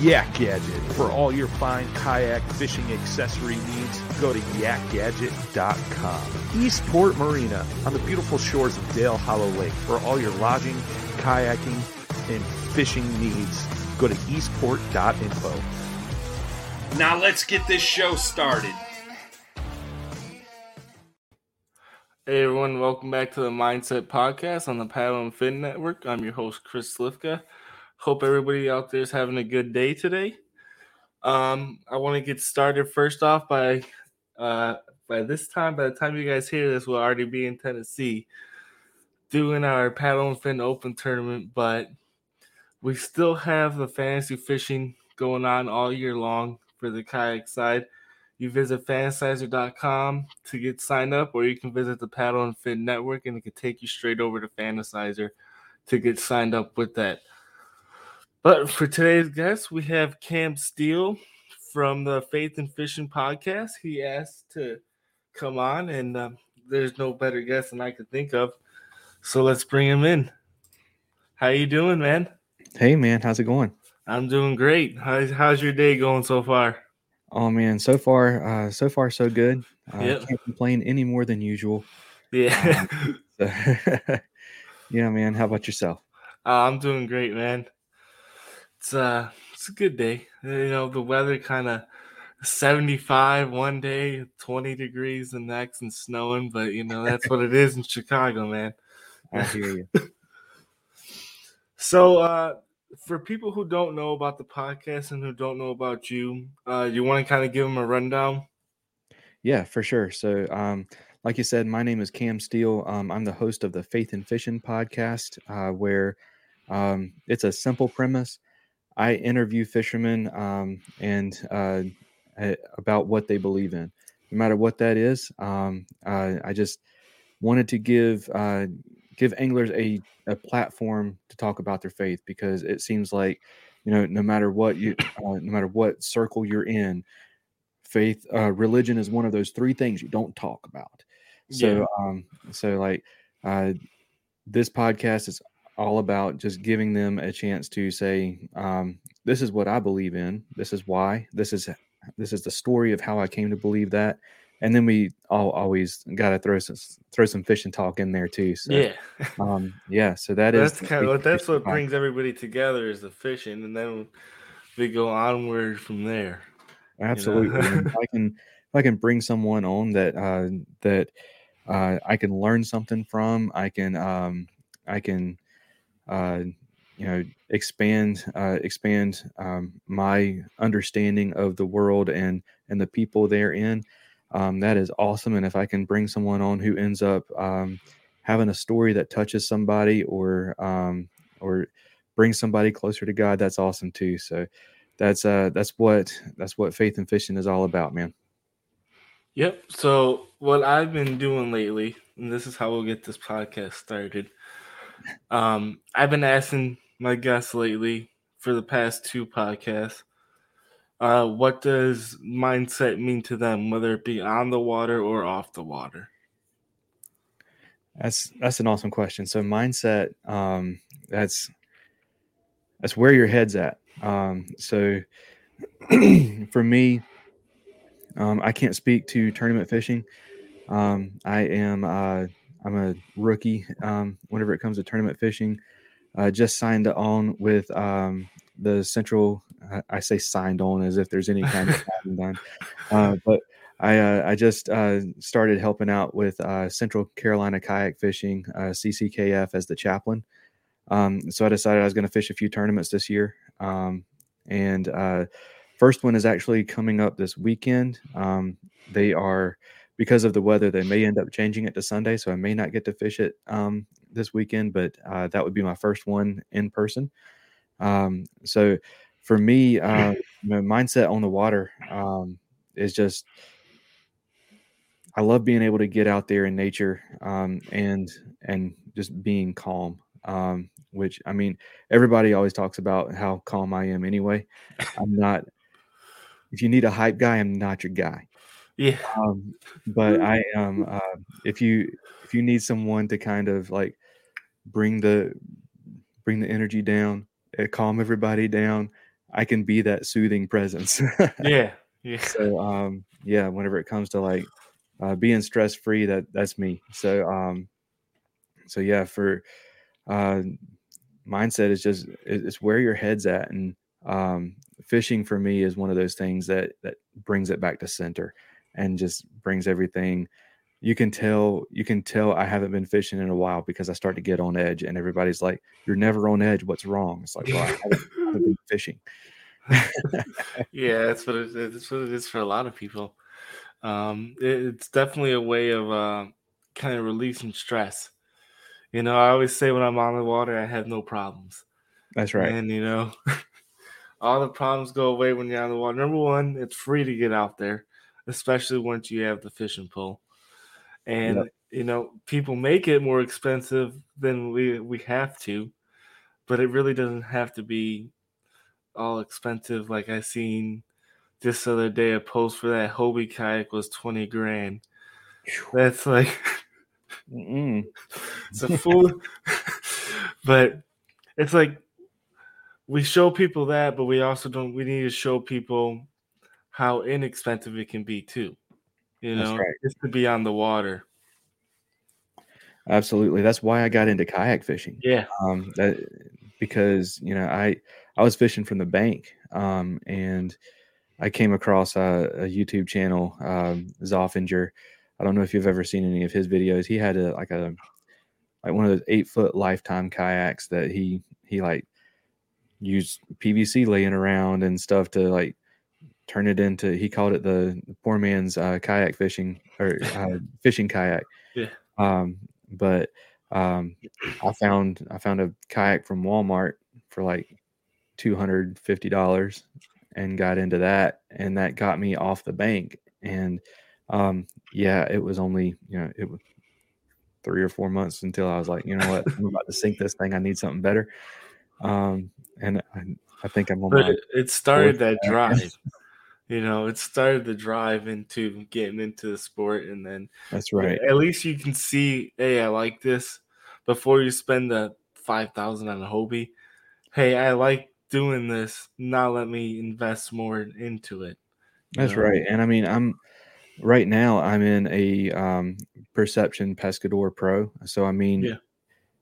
Yak Gadget. For all your fine kayak fishing accessory needs, go to yakgadget.com. Eastport Marina on the beautiful shores of Dale Hollow Lake. For all your lodging, kayaking, and fishing needs, go to eastport.info. Now let's get this show started. Hey everyone, welcome back to the Mindset Podcast on the Paddle and Fin Network. I'm your host, Chris Slifka. Hope everybody out there is having a good day today. Um, I want to get started first off by uh, by this time, by the time you guys hear this, we'll already be in Tennessee doing our paddle and fin open tournament, but we still have the fantasy fishing going on all year long for the kayak side. You visit fantasizer.com to get signed up, or you can visit the Paddle and Fin Network and it can take you straight over to Fantasizer to get signed up with that. But for today's guest, we have Cam Steele from the Faith and Fishing podcast. He asked to come on, and uh, there's no better guest than I could think of. So let's bring him in. How you doing, man? Hey, man, how's it going? I'm doing great. How's, how's your day going so far? Oh man, so far, uh, so far so good. Uh, Yep. Can't complain any more than usual. Yeah, So, yeah, man. How about yourself? Uh, I'm doing great, man. It's uh, it's a good day. You know, the weather kind of 75 one day, 20 degrees the next, and snowing. But you know, that's what it is in Chicago, man. I hear you. So, uh, for people who don't know about the podcast and who don't know about you, uh, you want to kind of give them a rundown? Yeah, for sure. So, um, like you said, my name is Cam Steele. Um, I'm the host of the Faith and Fishing podcast, uh, where um, it's a simple premise. I interview fishermen um, and uh, about what they believe in, no matter what that is. Um, uh, I just wanted to give uh, give anglers a, a platform to talk about their faith because it seems like you know no matter what you uh, no matter what circle you're in faith uh, religion is one of those three things you don't talk about so Yeah. um so like uh this podcast is all about just giving them a chance to say um this is what i believe in. This is why. This is this is the story of how i came to believe that. And then we all always got to throw some throw some fishing talk in there too so yeah, um yeah so that is that's the kind of that's what brings everybody together is the fishing, and then we go onward from there. absolutely and if i can if i can bring someone on that uh that uh i can learn something from i can um i can uh you know expand uh expand um my understanding of the world and and the people therein um that is awesome and if i can bring someone on who ends up um having a story that touches somebody or um, or brings somebody closer to God, that's awesome too. So that's uh that's what that's what faith and fishing is all about, man. Yep. So what I've been doing lately, and this is how we'll get this podcast started. Um, I've been asking my guests lately for the past two podcasts, uh, what does mindset mean to them, whether it be on the water or off the water? That's that's an awesome question. So mindset, um, that's that's where your head's at. Um, so for me, um, I can't speak to tournament fishing. Um, I am uh, I'm a rookie um, whenever it comes to tournament fishing. Uh, just signed on with um, the Central. I say signed on as if there's any kind of done, uh, but I uh, I just uh, started helping out with uh, Central Carolina Kayak Fishing uh, CCKF as the chaplain. Um, so I decided I was going to fish a few tournaments this year, um, and uh, first one is actually coming up this weekend. Um, they are because of the weather, they may end up changing it to Sunday, so I may not get to fish it um, this weekend, but uh, that would be my first one in person. Um, so for me, uh, my mindset on the water um, is just I love being able to get out there in nature um, and and just being calm. Um, which I mean, everybody always talks about how calm I am. Anyway, I'm not. If you need a hype guy, I'm not your guy. Yeah. Um, but I am. Uh, if you if you need someone to kind of like bring the bring the energy down, uh, calm everybody down, I can be that soothing presence. yeah. Yeah. So um, yeah, whenever it comes to like uh, being stress free, that that's me. So um, so yeah, for uh, mindset is just it's where your head's at, and um, fishing for me is one of those things that that brings it back to center and just brings everything you can tell you can tell I haven't been fishing in a while because I start to get on edge and everybody's like, You're never on edge. What's wrong? It's like, well, I haven't, I haven't been fishing. yeah, that's what it is. That's what it is for a lot of people. Um, it, it's definitely a way of uh, kind of releasing stress. You know, I always say when I'm on the water, I have no problems. That's right. And you know, all the problems go away when you're on the water. Number one, it's free to get out there especially once you have the fishing pole. And yep. you know, people make it more expensive than we we have to, but it really doesn't have to be all expensive. Like I seen this other day, a post for that Hobie kayak was twenty grand. That's like it's a fool, but it's like we show people that, but we also don't. We need to show people how inexpensive it can be too. You know, right. just to be on the water. Absolutely. That's why I got into kayak fishing. Yeah. Um, that because you know I I was fishing from the bank, um, and I came across a, a YouTube channel, um, Zoffinger. I don't know if you've ever seen any of his videos. He had a like a like one of those eight foot lifetime kayaks that he he like used PVC laying around and stuff to like turn it into he called it the poor man's uh, kayak fishing or uh, fishing kayak. Yeah. Um but um i found i found a kayak from walmart for like $250 and got into that and that got me off the bank. And um yeah it was only you know it was three or four months until i was like you know what? I'm about to sink this thing. I need something better. Um and i, I think i'm on but it, it started that drive you know, it started the drive into getting into the sport, and then that's right. At least you can see, hey, I like this before you spend the five thousand on a Hobie. Hey, I like doing this. Now let me invest more into it. That's know? right. And I mean, I'm right now. I'm in a um, Perception Pescador Pro, so I mean, yeah.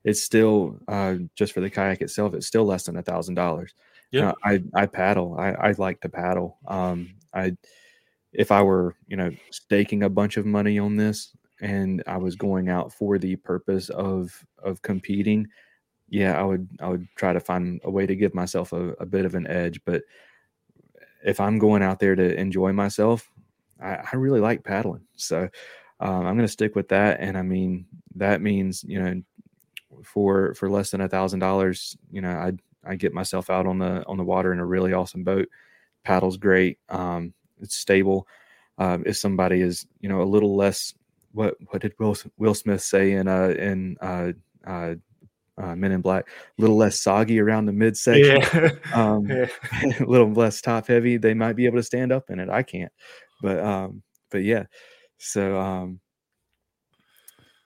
it's still uh, just for the kayak itself. It's still less than a thousand dollars. Yeah, uh, I I paddle. I I like to paddle. Um, I if I were you know staking a bunch of money on this and I was going out for the purpose of of competing, yeah, I would I would try to find a way to give myself a, a bit of an edge. But if I'm going out there to enjoy myself, I, I really like paddling. So um, I'm going to stick with that. And I mean, that means you know, for for less than a thousand dollars, you know, I I get myself out on the on the water in a really awesome boat. Paddle's great. Um, it's stable. Um, if somebody is you know a little less, what what did Will Will Smith say in uh in uh, uh uh, Men in Black, a little less soggy around the midsection, Yeah. um, Yeah. a little less top heavy. They might be able to stand up in it. I can't, but um, but yeah. So um,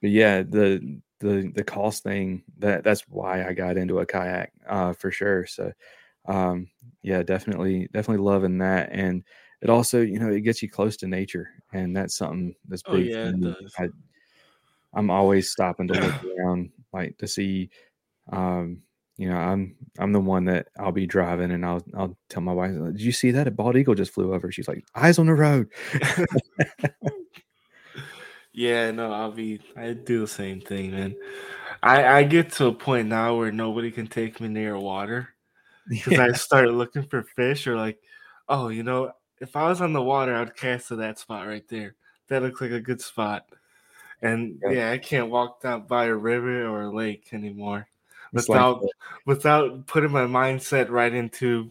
but yeah, the the the cost thing that that's why I got into a kayak uh, for sure. So um, yeah, definitely definitely loving that, and it also you know it gets you close to nature, and that's something that's Oh, big. yeah, me. does. I, I'm always stopping to look around, like to see. Um, you know, I'm I'm the one that I'll be driving, and I'll I'll tell my wife, "Did you see that? A bald eagle just flew over." She's like, "Eyes on the road." Yeah, no, I'll be. I do the same thing, man. I I get to a point now where nobody can take me near water because I start looking for fish or like, oh, you know, if I was on the water, I'd cast to that spot right there. That looks like a good spot. And Yeah. yeah, I can't walk down by a river or a lake anymore It's without the- without putting my mindset right into,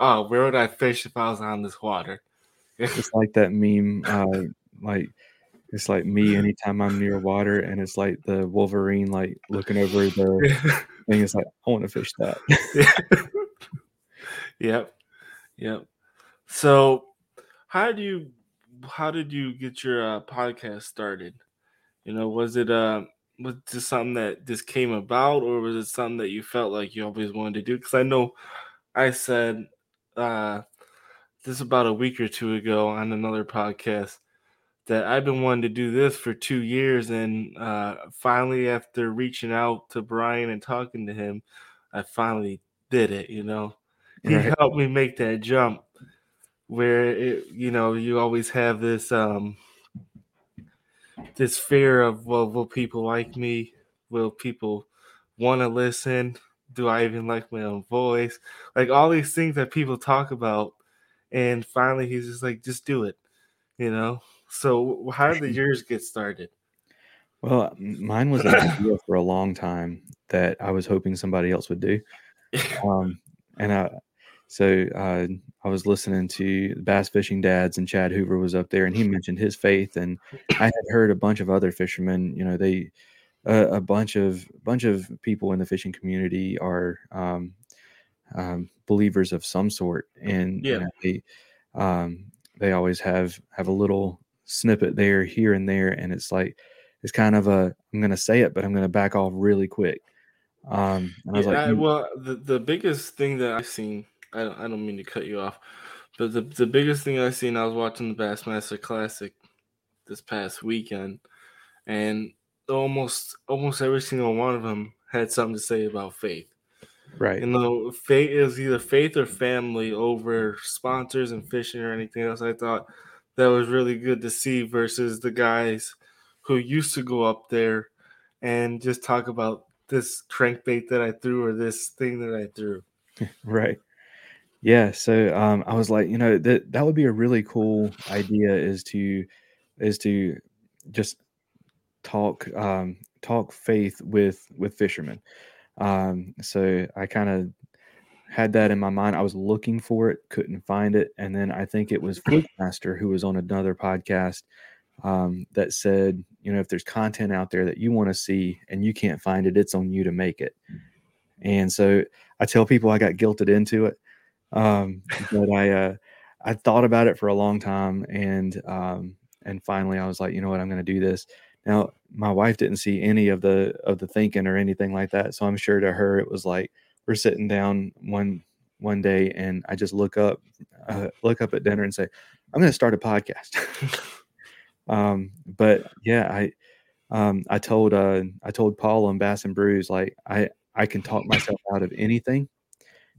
oh, where would I fish if I was on this water? it's like that meme uh like it's like me anytime i'm near water and it's like the wolverine like looking over the thing it's like i want to fish that. Yep. Yep. So how do you how did you get your uh, podcast started? You know was it uh was this something that just came about or was it something that you felt like you always wanted to do? Because i know i said uh this about a week or two ago on another podcast that I've been wanting to do this for two years, and uh, finally, after reaching out to Brian and talking to him, I finally did it. You know, he Right. helped me make that jump. Where it, you know, you always have this um, this fear of, well, will people like me? Will people want to listen? Do I even like my own voice? Like all these things that people talk about, and finally, he's just like, just do it. You know. So how did yours get started? well mine was an idea for a long time that i was hoping somebody else would do um and i so uh, I was listening to Bass Fishing Dads, and Chad Hoover was up there, and he mentioned his faith, and I had heard a bunch of other fishermen. You know, they uh, a bunch of bunch of people in the fishing community are um, um, believers of some sort, and you Yeah. know, they um, they always have have a little snippet there, here and there, and it's like it's kind of a I'm to say it, but I'm to back off really quick. Um, and I was Yeah, like, I- well, the, the biggest thing that I've seen, I don't, I don't mean to cut you off, but the, the biggest thing I've seen, I was watching the Bassmaster Classic this past weekend, and almost almost every single one of them had something to say about faith. right, You know, faith is either faith or family over sponsors and fishing or anything else. I thought that was really good to see versus the guys who used to go up there and just talk about this crankbait that I threw or this thing that I threw. right. Yeah, so um, I was like, you know, that that would be a really cool idea is to is to just talk um, talk faith with with fishermen. Um, so I kind of had that in my mind. I was looking for it, couldn't find it, and then I think it was Fluke who was on another podcast um, that said, you know, if there's content out there that you want to see and you can't find it, it's on you to make it. And so I tell people I got guilted into it, um, but I uh, I thought about it for a long time, and um, and finally I was like, you know what, I'm going to do this. Now my wife didn't see any of the of the thinking or anything like that, so I'm sure to her it was like we're sitting down one one day, and I just look up uh, look up at dinner and say, I'm going to start a podcast. um, but yeah, I um, I told uh, I told Paul on Bass and Brews like I I can talk myself out of anything.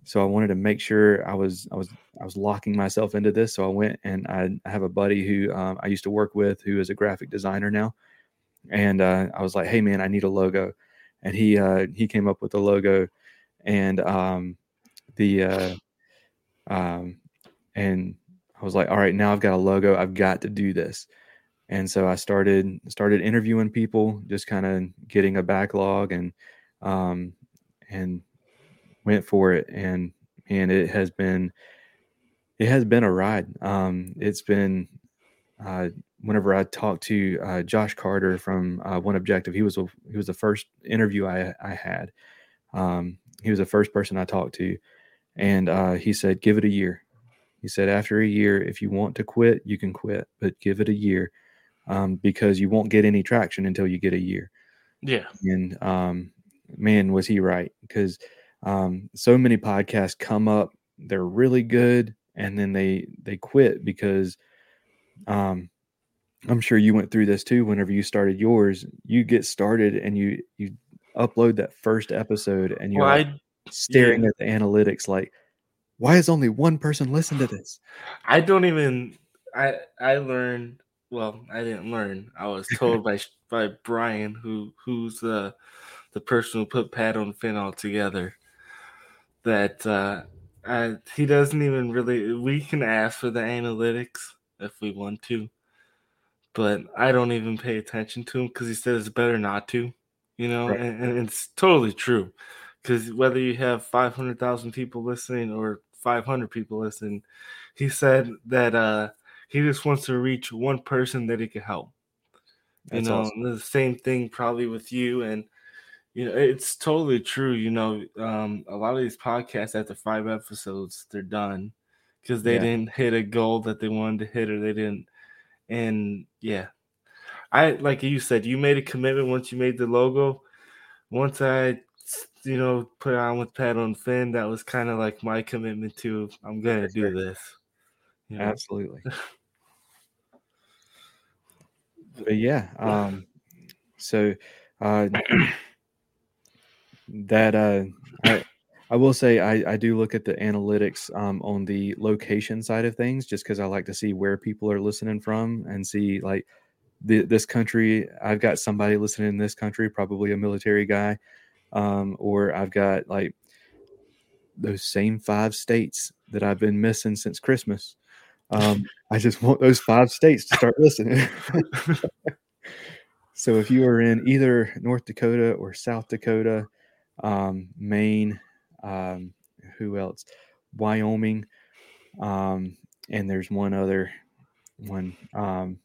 So I wanted to make sure I was I was I was locking myself into this. So I went and I, I have a buddy who um, I used to work with who is a graphic designer now, and uh, I was like, hey man, I need a logo, and he uh, he came up with a logo, and um, the uh, um, and I was like, all right, now I've got a logo. I've got to do this. and so I started started interviewing people, just kind of getting a backlog and um, and went for it, and and it has been it has been a ride. Um, it's been uh, whenever I talked to uh, Josh Carter from uh, One Objective, he was a, he was the first interview I I had. Um, he was the first person I talked to, and uh, he said, "Give it a year." He said, "After a year, if you want to quit, you can quit, but give it a year, um, because you won't get any traction until you get a year." Yeah. And um, man, was he right? Because um, so many podcasts come up, they're really good, and then they they quit because um, I'm sure you went through this too. Whenever you started yours, you get started and you you upload that first episode, and you're Well, like staring yeah. at the analytics, like, why has only one person listened to this? I don't even. I I learned. Well, I didn't learn. I was told by by Brian, who who's the the person who put Paddle and Fin all together, that uh, I, he doesn't even really. We can ask for the analytics if we want to, but I don't even pay attention to him because he says it's better not to. You know, Right. and, and it's totally true. Because whether you have five hundred thousand people listening or five hundred people listening, he said that uh he just wants to reach one person that he can help. You That's know, awesome. the same thing probably with you and you know, it's totally true. You know, um, a lot of these podcasts after five episodes, they're done because they Yeah. didn't hit a goal that they wanted to hit, or they didn't. And yeah, I like you said, you made a commitment once you made the logo. Once I, you know, put it on with Paddle and Fin, that was kind of like my commitment to I'm gonna do this. You know? Absolutely. but yeah, um, so uh, that uh, I, I will say I, I do look at the analytics um, on the location side of things just because I like to see where people are listening from and see like the, this country. I've got somebody listening in this country, probably a military guy, um, or I've got like those same five states that I've been missing since Christmas. Um, I just want those five states to start listening. so if you are in either North Dakota or South Dakota, um, Maine, um, who else? Wyoming, um, and there's one other one. Um,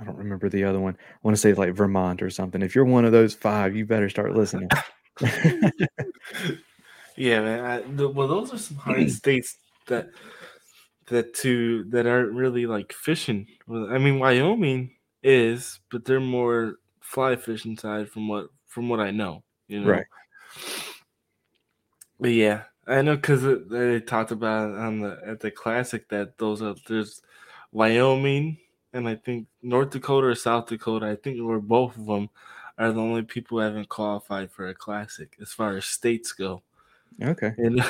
I don't remember the other one. I want to say like Vermont or something. If you're one of those five, you better start listening. Yeah, man. I, the, well, those are some hard states that that to that aren't really like fishing. I mean, Wyoming is, but they're more fly fishing side from what from what I know. You know, Right. But yeah, I know because they talked about on the at the classic that those are there's Wyoming and I think North Dakota or South Dakota. I think where both of them are the only people who haven't qualified for a classic as far as states go. okay. And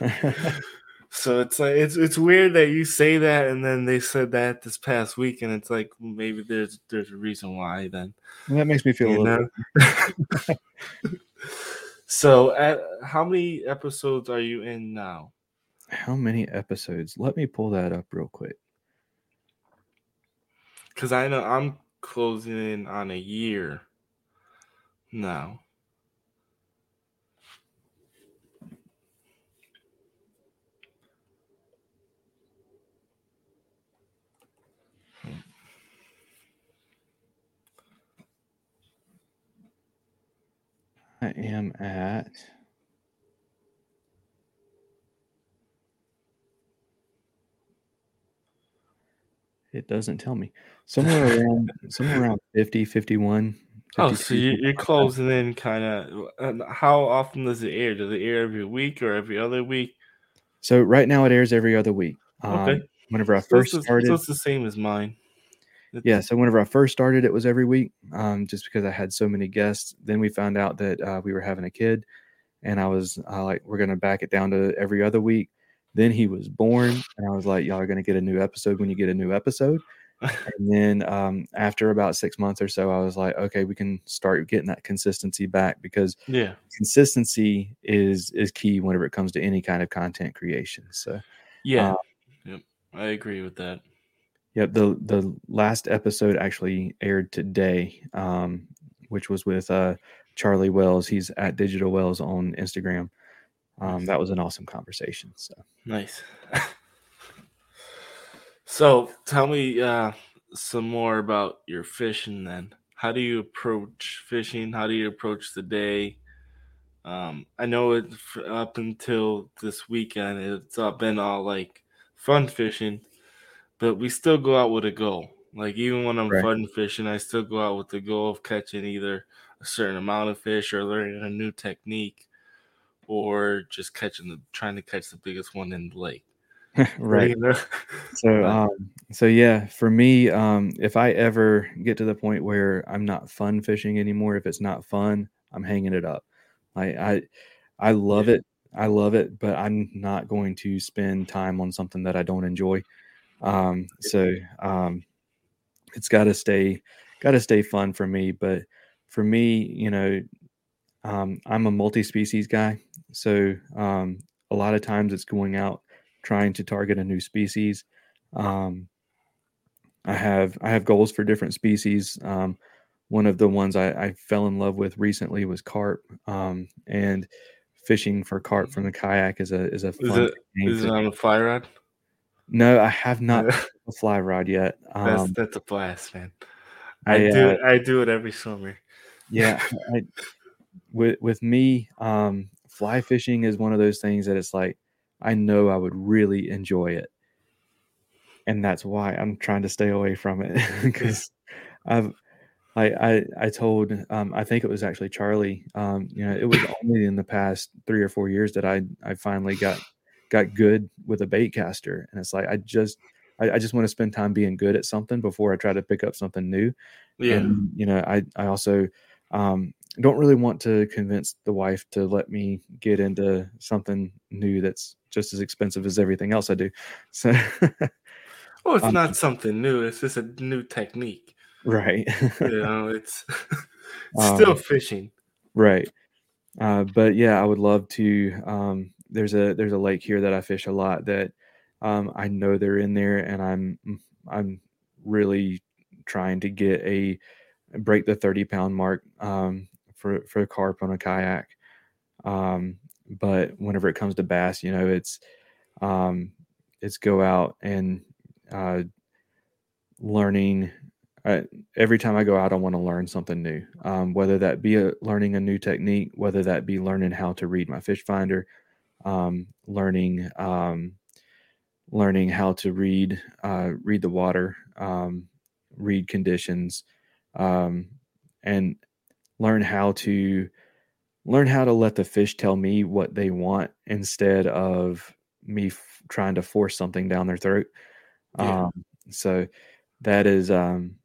so it's like it's it's weird that you say that and then they said that this past week and it's like maybe there's there's a reason why then. Well, that makes me feel a little. so at how many episodes are you in now? How many episodes? Let me pull that up real quick. Because I know I'm closing in on a year now. I am at. It doesn't tell me. Somewhere around somewhere around 50, 51. Oh, so you, you're something like that. closing in kind of. How often does it air? Does it air every week or every other week? So right now it airs every other week. Um, Okay. Whenever I So first it's, the- started, so it's the same as mine. It's- yeah. So whenever I first started, it was every week, um, just because I had so many guests. Then we found out that uh, we were having a kid, and I was uh, like, we're gonna back it down to every other week. Then he was born, and I was like, y'all are gonna get a new episode when you get a new episode. and then um, after about six months or so, I was like, okay, we can start getting that consistency back because Yeah. consistency is is key whenever it comes to any kind of content creation. So Yeah. Uh, yep. I agree with that. Yep the the last episode actually aired today, um, which was with uh, Charlie Wells. He's at Digital Wells on Instagram. Um, that was an awesome conversation. So Nice. so tell me uh, some more about your fishing then. How do you approach fishing? How do you approach the day? Um, I know it up until this weekend, it's all been all like fun fishing, but we still go out with a goal. Like even when I'm Right. fun fishing, I still go out with the goal of catching either a certain amount of fish or learning a new technique, or just catching the trying to catch the biggest one in the lake. right. You know? So um so yeah, for me, um if I ever get to the point where I'm not fun fishing anymore, if it's not fun, I'm hanging it up. I I I love it. I love it, but I'm not going to spend time on something that I don't enjoy. Um so um it's got to stay got to stay fun for me, but for me, you know, um I'm a multi-species guy. So um a lot of times it's going out trying to target a new species. Um, I have I have goals for different species. Um, one of the ones I, I fell in love with recently was carp, um, and fishing for carp from the kayak is a is a Is it technique is it on a fly rod? no, I have not Yeah. a fly rod yet. That's Um, that's a blast, man. I, I, do uh, I do it every summer. yeah, I, with with me, um, fly fishing is one of those things that it's like I know I would really enjoy it, and that's why I'm trying to stay away from it because I've I I I told um, I think it was actually Charlie. Um, you know, it was only in the past three or four years that I I finally got got good with a bait caster, and it's like I just I, I just want to spend time being good at something before I try to pick up something new. Yeah. And you know, I I also um, don't really want to convince the wife to let me get into something new that's just as expensive as everything else I do. So Oh, it's um, not something new. It's just a new technique. right. You know, it's Um, still fishing. Right. Uh, but yeah, I would love to. Um, there's a there's a lake here that I fish a lot that um, I know they're in there, and I'm I'm really trying to get a break the 30 pound mark um, for for a carp on a kayak. Um, but whenever it comes to bass, you know, it's um, it's go out and uh, learning I, every time I go out, I want to learn something new. Um, whether that be a, learning a new technique, whether that be learning how to read my fish finder, um, learning um, learning how to read uh, read the water, um, read conditions, um, and learn how to learn how to let the fish tell me what they want instead of me f- trying to force something down their throat. Yeah. Um, so that is um,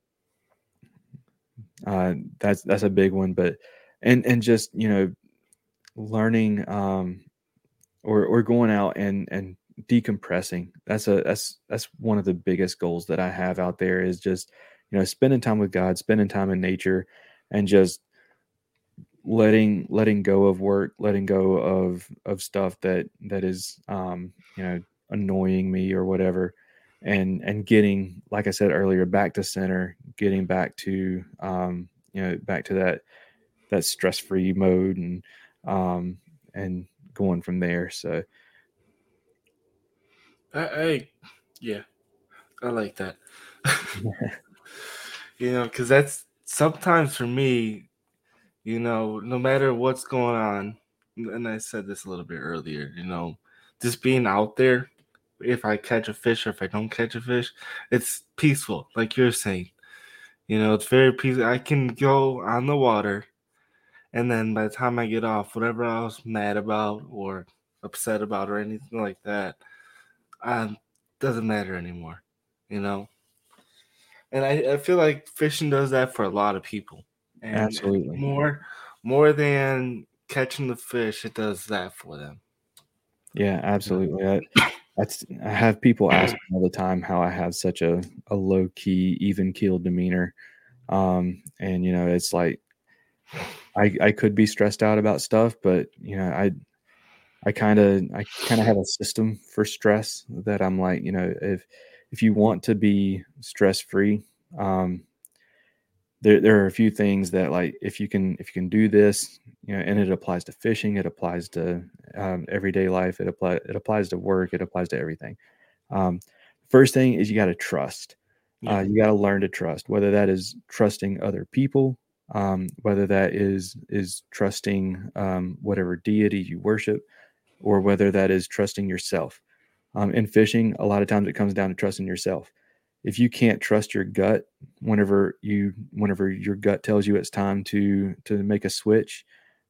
uh, that's that's a big one but and and just you know learning um or or going out and and decompressing that's a that's that's one of the biggest goals that i have out there is just you know spending time with god spending time in nature and just letting letting go of work letting go of of stuff that that is um you know annoying me or whatever and and getting like i said earlier back to center getting back to um you know back to that that stress free mode and um and going from there so I, I yeah, I like that. you know, because that's sometimes for me, you know, no matter what's going on, and I said this a little bit earlier, you know, just being out there, if I catch a fish or if I don't catch a fish, it's peaceful, like you're saying. You know, it's very peaceful. I can go on the water, and then by the time I get off, whatever I was mad about or upset about or anything like that, um, doesn't matter anymore. You know, and I, I feel like fishing does that for a lot of people. And Absolutely. more more than catching the fish, it does that for them. yeah absolutely I, that's i have people ask me all the time how i have such a, a low key even keeled demeanor um and you know it's like i i could be stressed out about stuff but you know i i kind of i kind of have a system for stress that i'm like you know if if you want to be stress free, um, there there are a few things that like if you can if you can do this, you know, and it applies to fishing, it applies to um, everyday life, it apply it applies to work, it applies to everything. Um, first thing is you got to trust. Yeah. Uh, you got to learn to trust, whether that is trusting other people, um, whether that is is trusting um, whatever deity you worship, or whether that is trusting yourself. Um, in fishing, a lot of times it comes down to trusting yourself. If you can't trust your gut, whenever you whenever your gut tells you it's time to to make a switch,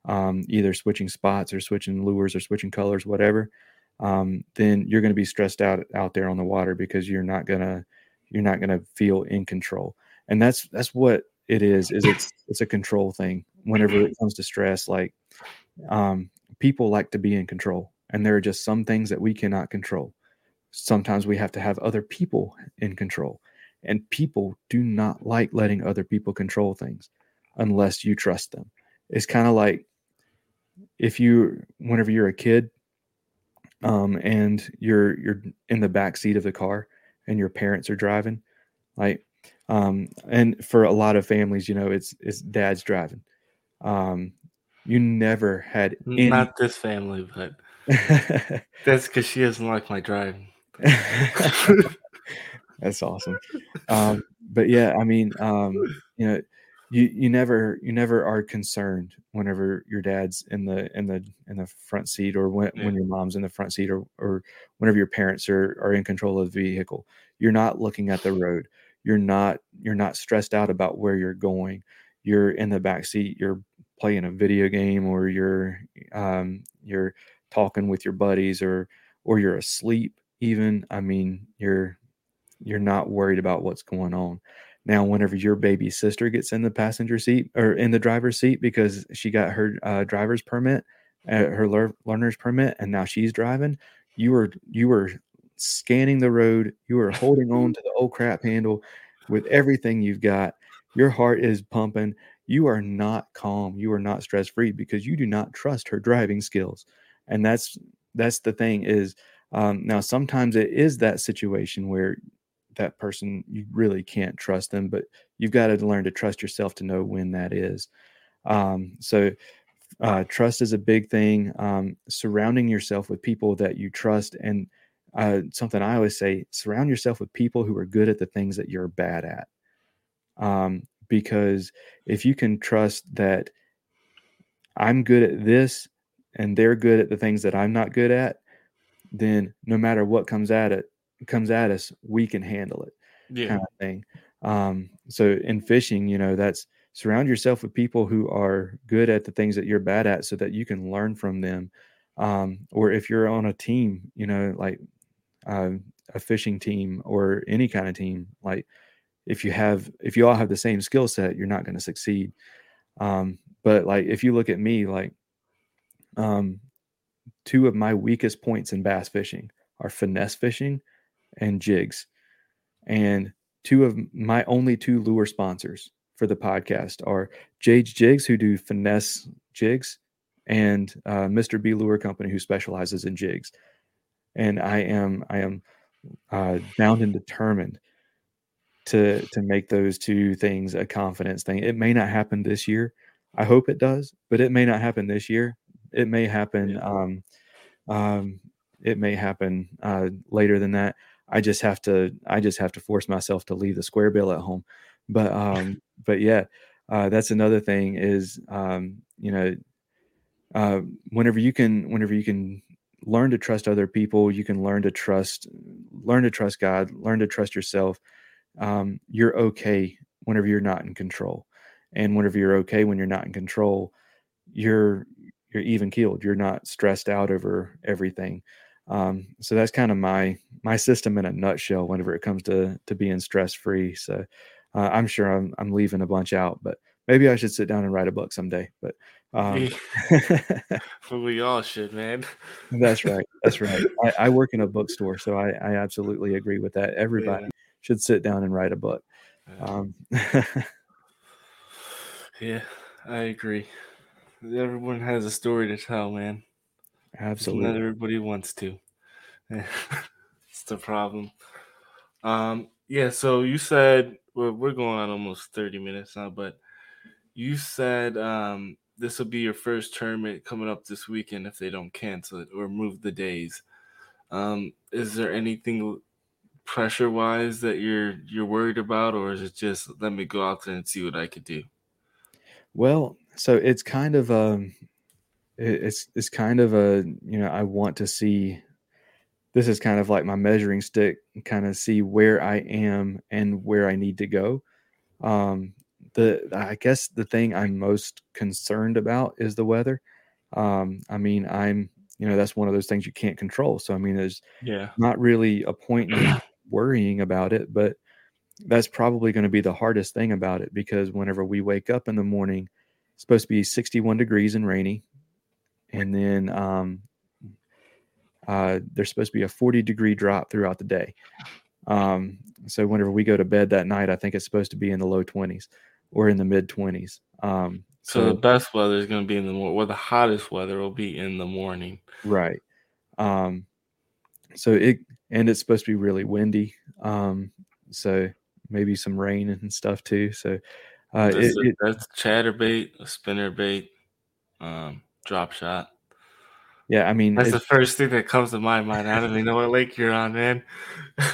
um, either switching spots or switching lures or switching colors, whatever, um, then you're going to be stressed out out there on the water because you're not gonna you're not gonna feel in control. And that's that's what it is. Is it's it's a control thing. Whenever it comes to stress, like um, people like to be in control, and there are just some things that we cannot control. Sometimes we have to have other people in control, and people do not like letting other people control things unless you trust them. It's kind of like if you, whenever you're a kid, um, and you're you're in the back seat of the car, and your parents are driving, like, um, and for a lot of families, you know, it's it's dad's driving. Um, you never had any. Not this family, but that's because she doesn't like my driving. That's awesome. Um, but yeah, I mean, um, you know, you you never you never are concerned whenever your dad's in the in the in the front seat or when, Yeah. when your mom's in the front seat or or whenever your parents are are in control of the vehicle. You're not looking at the road. You're not you're not stressed out about where you're going. You're in the back seat. You're playing a video game or you're um, you're talking with your buddies or or you're asleep even i mean you're you're not worried about what's going on. Now whenever your baby sister gets in the passenger seat or in the driver's seat because she got her uh, driver's permit uh, her lear- learner's permit and now she's driving you were you were scanning the road you were holding on to the old crap handle with everything you've got. Your heart is pumping. You are not calm. You are not stress free because you do not trust her driving skills. And that's that's the thing is um, now sometimes it is that situation where that person you really can't trust them but you've got to learn to trust yourself to know when that is. Um, so uh, trust is a big thing um, surrounding yourself with people that you trust and uh, something i always say surround yourself with people who are good at the things that you're bad at. Um, because if you can trust that i'm good at this and they're good at the things that i'm not good at then no matter what comes at it comes at us we can handle it Yeah. kind of thing. Um, so in fishing, you know, that's surround yourself with people who are good at the things that you're bad at so that you can learn from them. Um, or if you're on a team, you know, like uh, a fishing team or any kind of team, like if you have, if you all have the same skill set, you're not going to succeed. Um, but like if you look at me, like um, two of my weakest points in bass fishing are finesse fishing and jigs. And two of my only two lure sponsors for the podcast are Jade's Jigs, who do finesse jigs, and uh, Mr. B Lure Company, who specializes in jigs. And I am I am uh, bound and determined to to make those two things a confidence thing. It may not happen this year. I hope it does, but it may not happen this year. It may happen. Yeah. Um, um, it may happen uh, later than that. I just have to I just have to force myself to leave the square bill at home. But um but yeah, uh that's another thing is um you know uh whenever you can whenever you can learn to trust other people, you can learn to trust learn to trust God, learn to trust yourself. Um you're okay whenever you're not in control. And whenever you're okay when you're not in control, you're you're even keeled. You're not stressed out over everything. Um, so that's kind of my my system in a nutshell whenever it comes to to being stress free. So uh, I'm sure I'm I'm leaving a bunch out, but maybe I should sit down and write a book someday. But um, we all should, man. that's right. That's right. I, I work in a bookstore, so I, I absolutely agree with that. Everybody should sit down and write a book. Um, yeah, I agree. Everyone has a story to tell, man. Absolutely. Not everybody wants to. it's the problem. Um, yeah. So you said we're we're going on almost thirty minutes now, but you said um this will be your first tournament coming up this weekend if they don't cancel it or move the days. Um, is there anything pressure wise that you're you're worried about, or is it just let me go out there and see what I could do? Well, so it's kind of um it's it's kind of a you know I want to see this is kind of like my measuring stick kind of see where I am and where I need to go. Um the I guess the thing I'm most concerned about is the weather. Um I mean I'm you know that's one of those things you can't control. So I mean there's yeah not really a point in worrying about it, but that's probably going to be the hardest thing about it because whenever we wake up in the morning, it's supposed to be 61 degrees and rainy. And then um, uh, there's supposed to be a 40 degree drop throughout the day. Um, so whenever we go to bed that night, I think it's supposed to be in the low 20s or in the mid 20s. Um, so, so, the best weather is going to be in the morning, or the hottest weather will be in the morning. Right. Um, so it and it's supposed to be really windy. Um, so maybe some rain and stuff too. So uh, that's, it, it, that's chatterbait, a spinner bait, um, drop shot. Yeah, I mean that's the first thing that comes to my mind. I don't even know what lake you're on, man.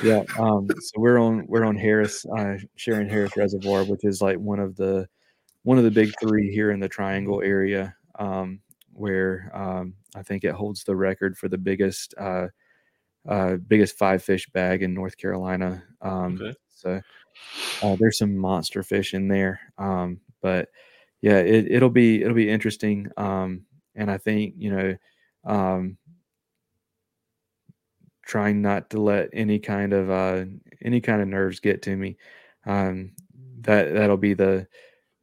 yeah, um, so we're on we're on Harris, uh, Shearon Harris Reservoir, which is like one of the one of the big three here in the Triangle area, um, where um, I think it holds the record for the biggest uh, uh, biggest five fish bag in North Carolina. Um, okay. So uh, there's some monster fish in there. Um, but yeah, it, will be it'll be interesting. Um, and I think you know, um, trying not to let any kind of uh, any kind of nerves get to me. Um, that that'll be the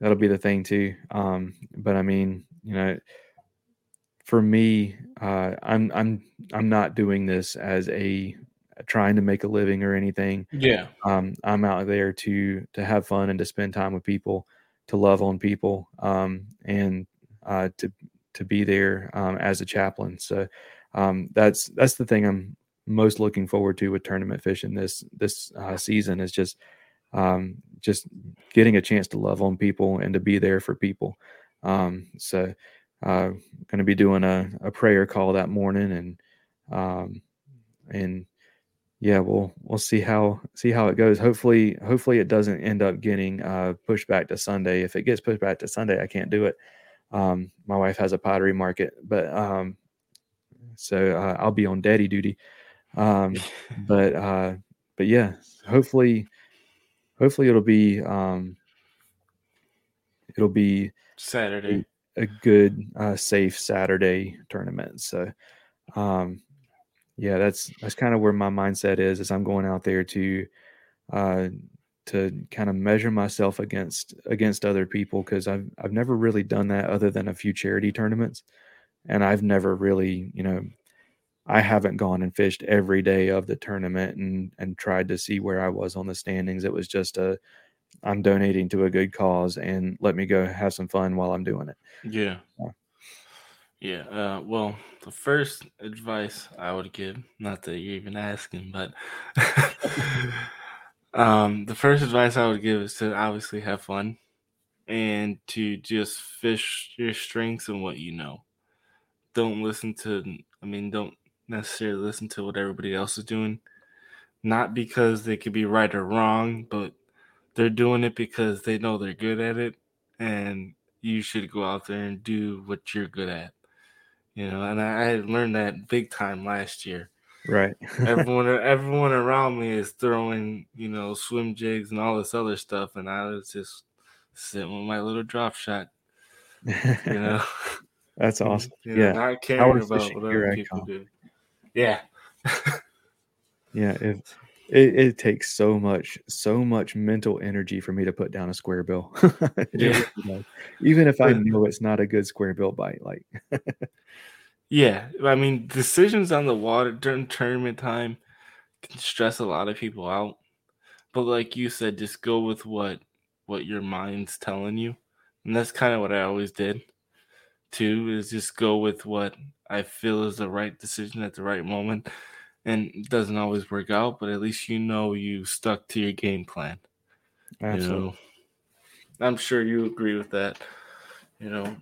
that'll be the thing too. Um, but I mean, you know, for me, uh, I'm I'm I'm not doing this as a trying to make a living or anything. Yeah. Um, I'm out there to to have fun and to spend time with people, to love on people, um, and uh, to to be there um, as a chaplain. So um, that's that's the thing I'm most looking forward to with tournament fishing this this uh, season is just um, just getting a chance to love on people and to be there for people. Um, so uh, going to be doing a, a prayer call that morning and um, and yeah, we'll we'll see how see how it goes. Hopefully, hopefully it doesn't end up getting uh, pushed back to Sunday. If it gets pushed back to Sunday, I can't do it. Um, my wife has a pottery market, but um, so uh, I'll be on daddy duty. Um, but uh, but yeah, hopefully, hopefully it'll be um, it'll be Saturday, a, a good, uh, safe Saturday tournament. So um, yeah, that's that's kind of where my mindset is. Is I'm going out there to uh, to kind of measure myself against against other people because I've I've never really done that other than a few charity tournaments, and I've never really you know I haven't gone and fished every day of the tournament and and tried to see where I was on the standings. It was just a I'm donating to a good cause and let me go have some fun while I'm doing it. Yeah. Yeah. Uh, well, the first advice I would give, not that you're even asking, but um, the first advice I would give is to obviously have fun and to just fish your strengths and what you know. Don't listen to, I mean, don't necessarily listen to what everybody else is doing. Not because they could be right or wrong, but they're doing it because they know they're good at it. And you should go out there and do what you're good at you know, and I, I learned that big time last year. Right. everyone, everyone around me is throwing, you know, swim jigs and all this other stuff, and I was just sitting with my little drop shot. You know. That's awesome. You know, yeah. Not caring about what other people do. Yeah. yeah. If it, it, takes so much, so much mental energy for me to put down a square bill. yeah. Even if I know it's not a good square bill bite, like Yeah, I mean, decisions on the water during tournament time can stress a lot of people out. But like you said, just go with what what your mind's telling you, and that's kind of what I always did. Too is just go with what I feel is the right decision at the right moment, and it doesn't always work out, but at least you know you stuck to your game plan. Absolutely. You know, I'm sure you agree with that. You know,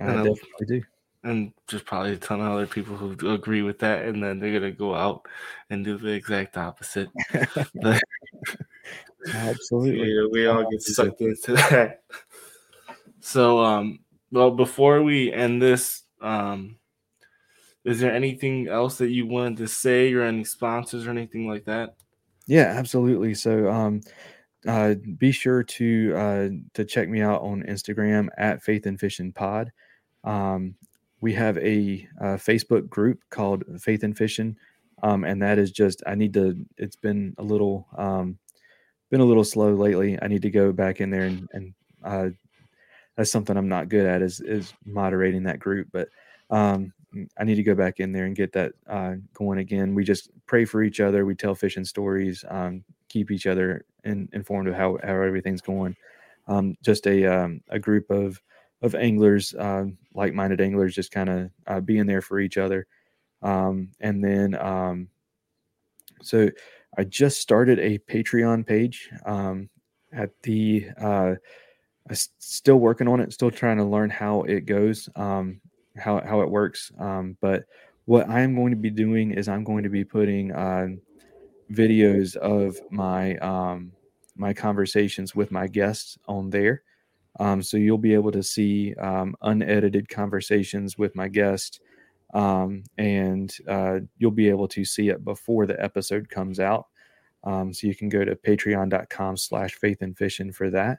I and I- definitely do. and there's probably a ton of other people who agree with that, and then they're gonna go out and do the exact opposite. Absolutely. Yeah, we all get sucked into that. So, um, well, before we end this, um, is there anything else that you wanted to say, or any sponsors, or anything like that? Yeah, absolutely. So um uh be sure to uh to check me out on Instagram at Faith and Fishing Pod. Um we have a uh, Facebook group called Faith and Fishing. Um and that is just I need to it's been a little um been a little slow lately. I need to go back in there and, and uh that's something I'm not good at is is moderating that group, but um I need to go back in there and get that uh, going again. We just pray for each other. We tell fishing stories, um, keep each other in, informed of how, how everything's going. Um, just a um, a group of of anglers, uh, like minded anglers, just kind of uh, being there for each other. Um, and then, um, so I just started a Patreon page at the. Uh, I'm still working on it, still trying to learn how it goes. Um, how how it works. Um, but what I am going to be doing is I'm going to be putting uh, videos of my um, my conversations with my guests on there. Um, so you'll be able to see um, unedited conversations with my guests, um, and uh, you'll be able to see it before the episode comes out. Um, so you can go to patreon.com slash faith and fishing for that.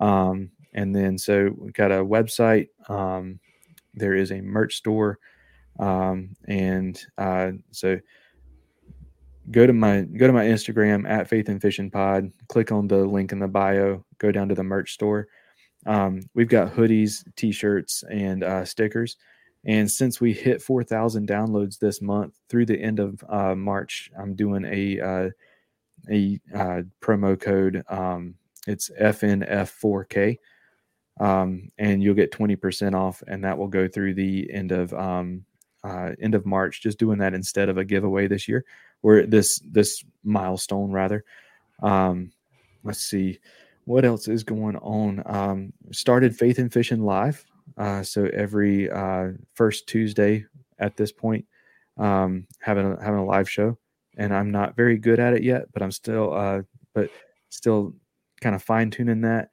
Um, and then so we've got a website. There is a merch store um, and uh, so go to my go to my instagram at faith and fishing pod click on the link in the bio go down to the merch store. Um, we've got hoodies t-shirts and uh, stickers and since we hit 4000 downloads this month through the end of uh, march i'm doing a uh, a uh, promo code um, it's fnf4k um, and you'll get 20% off and that will go through the end of um, uh, end of march just doing that instead of a giveaway this year or this this milestone rather. Um, let's see what else is going on? Um, started faith and fishing live uh, so every uh, first tuesday at this point um, having a, having a live show and i'm not very good at it yet but i'm still uh, but still kind of fine tuning that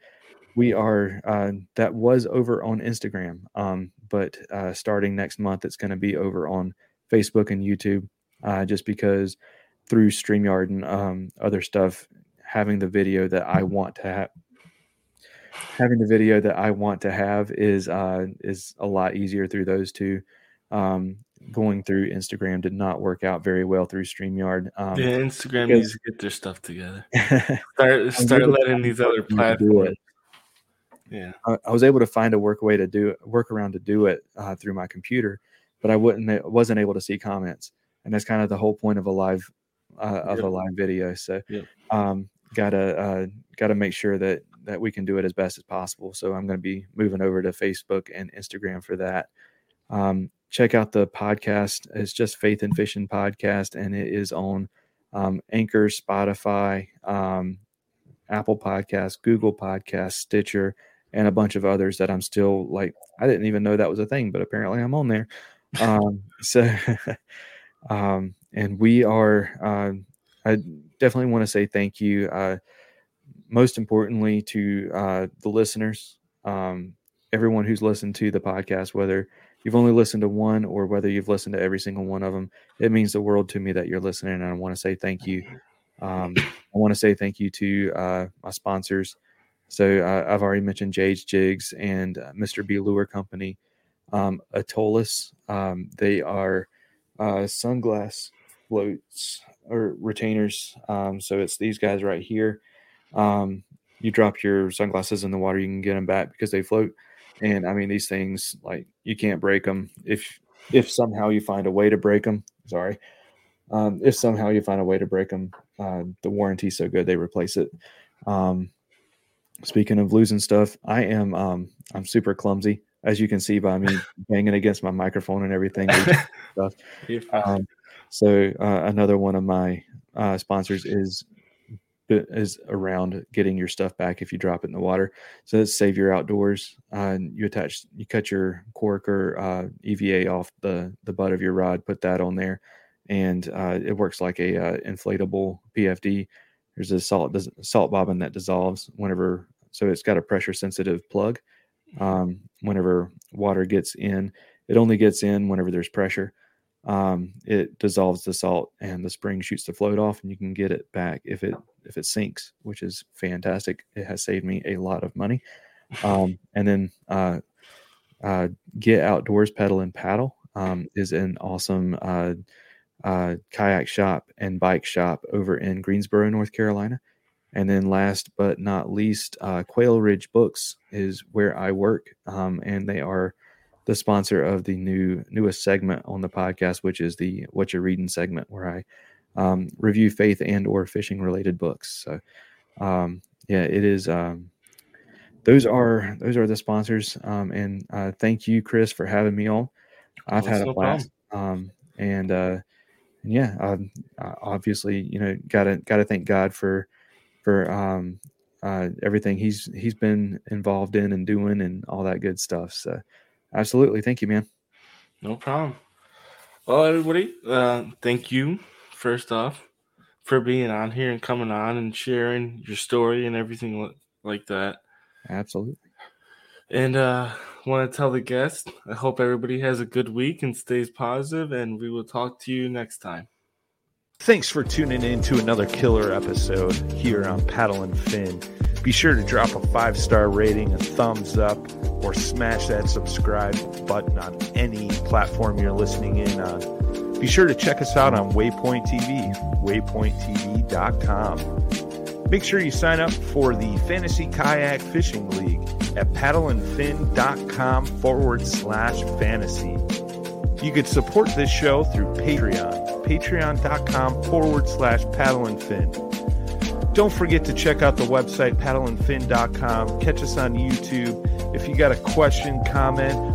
we are uh, that was over on Instagram, um, but uh, starting next month, it's going to be over on Facebook and YouTube, uh, just because through Streamyard and um, other stuff, having the video that I want to have, having the video that I want to have is uh, is a lot easier through those two. Um, going through Instagram did not work out very well through Streamyard. Um, yeah, Instagram because- needs to get their stuff together. Start start letting these other platforms. Yeah, I, I was able to find a work way to do work around to do it uh, through my computer, but I wouldn't wasn't able to see comments, and that's kind of the whole point of a live uh, of Yep. a live video. So, Yep. um, gotta uh, gotta make sure that that we can do it as best as possible. So I'm going to be moving over to Facebook and Instagram for that. Um, check out the podcast. It's just Faith and Fishing podcast, and it is on um, Anchor, Spotify, um, Apple Podcasts, Google Podcasts, Stitcher, and a bunch of others that I'm still like. I didn't even know that was a thing, but apparently I'm on there. Um, so, um, and we are. Uh, I definitely want to say thank you. Uh, most importantly, to uh, the listeners, um, everyone who's listened to the podcast, whether you've only listened to one or whether you've listened to every single one of them, it means the world to me that you're listening. And I want to say thank you. Um, I want to say thank you to uh, my sponsors. So uh, I've already mentioned Jade's Jigs and uh, Mr. B Lure Company, um, Atolus. Um, they are uh, sunglass floats or retainers. Um, so it's these guys right here. Um, you drop your sunglasses in the water, you can get them back because they float. And I mean, these things like you can't break them if if somehow you find a way to break them. Sorry, um, if somehow you find a way to break them, uh, the warranty's so good they replace it. Um, speaking of losing stuff, I am um, I'm super clumsy, as you can see by me banging against my microphone and everything. stuff. Um, So uh, another one of my uh, sponsors is is around getting your stuff back if you drop it in the water. So let's save your outdoors. Uh, you attach, you cut your cork or uh, EVA off the the butt of your rod, put that on there, and uh, it works like a uh, inflatable PFD. There's a salt salt bobbin that dissolves whenever, so it's got a pressure sensitive plug. Um, whenever water gets in, it only gets in whenever there's pressure. Um, it dissolves the salt and the spring shoots the float off and you can get it back if it if it sinks which is fantastic. It has saved me a lot of money. Um, and then uh, uh, get outdoors pedal and paddle um, is an awesome uh, uh, kayak shop and bike shop over in greensboro north carolina and then last but not least uh, quail ridge books is where i work um, and they are the sponsor of the new newest segment on the podcast, which is the "What You're Reading" segment, where I um, review faith and or fishing related books. So, um, yeah, it is. Um, those are those are the sponsors, um, and uh, thank you, Chris, for having me on. I've had a no blast, um, and uh, and yeah, um, obviously, you know, gotta gotta thank God for for um, uh, everything he's he's been involved in and doing and all that good stuff. So Absolutely. Thank you, man. No problem. Well, everybody, uh, thank you first off for being on here and coming on and sharing your story and everything like that. Absolutely. And uh want to tell the guests, I hope everybody has a good week and stays positive, and we will talk to you next time. Thanks for tuning in to another killer episode here on Paddle and Fin. Be sure to drop a five star rating, a thumbs up, or smash that subscribe button on any platform you're listening in on. Be sure to check us out on Waypoint TV, waypointtv.com. Make sure you sign up for the Fantasy Kayak Fishing League at paddleandfin.com forward slash fantasy. You could support this show through Patreon, patreon.com forward slash paddle and fin. Don't forget to check out the website paddleandfin.com. Catch us on YouTube. If you got a question, comment,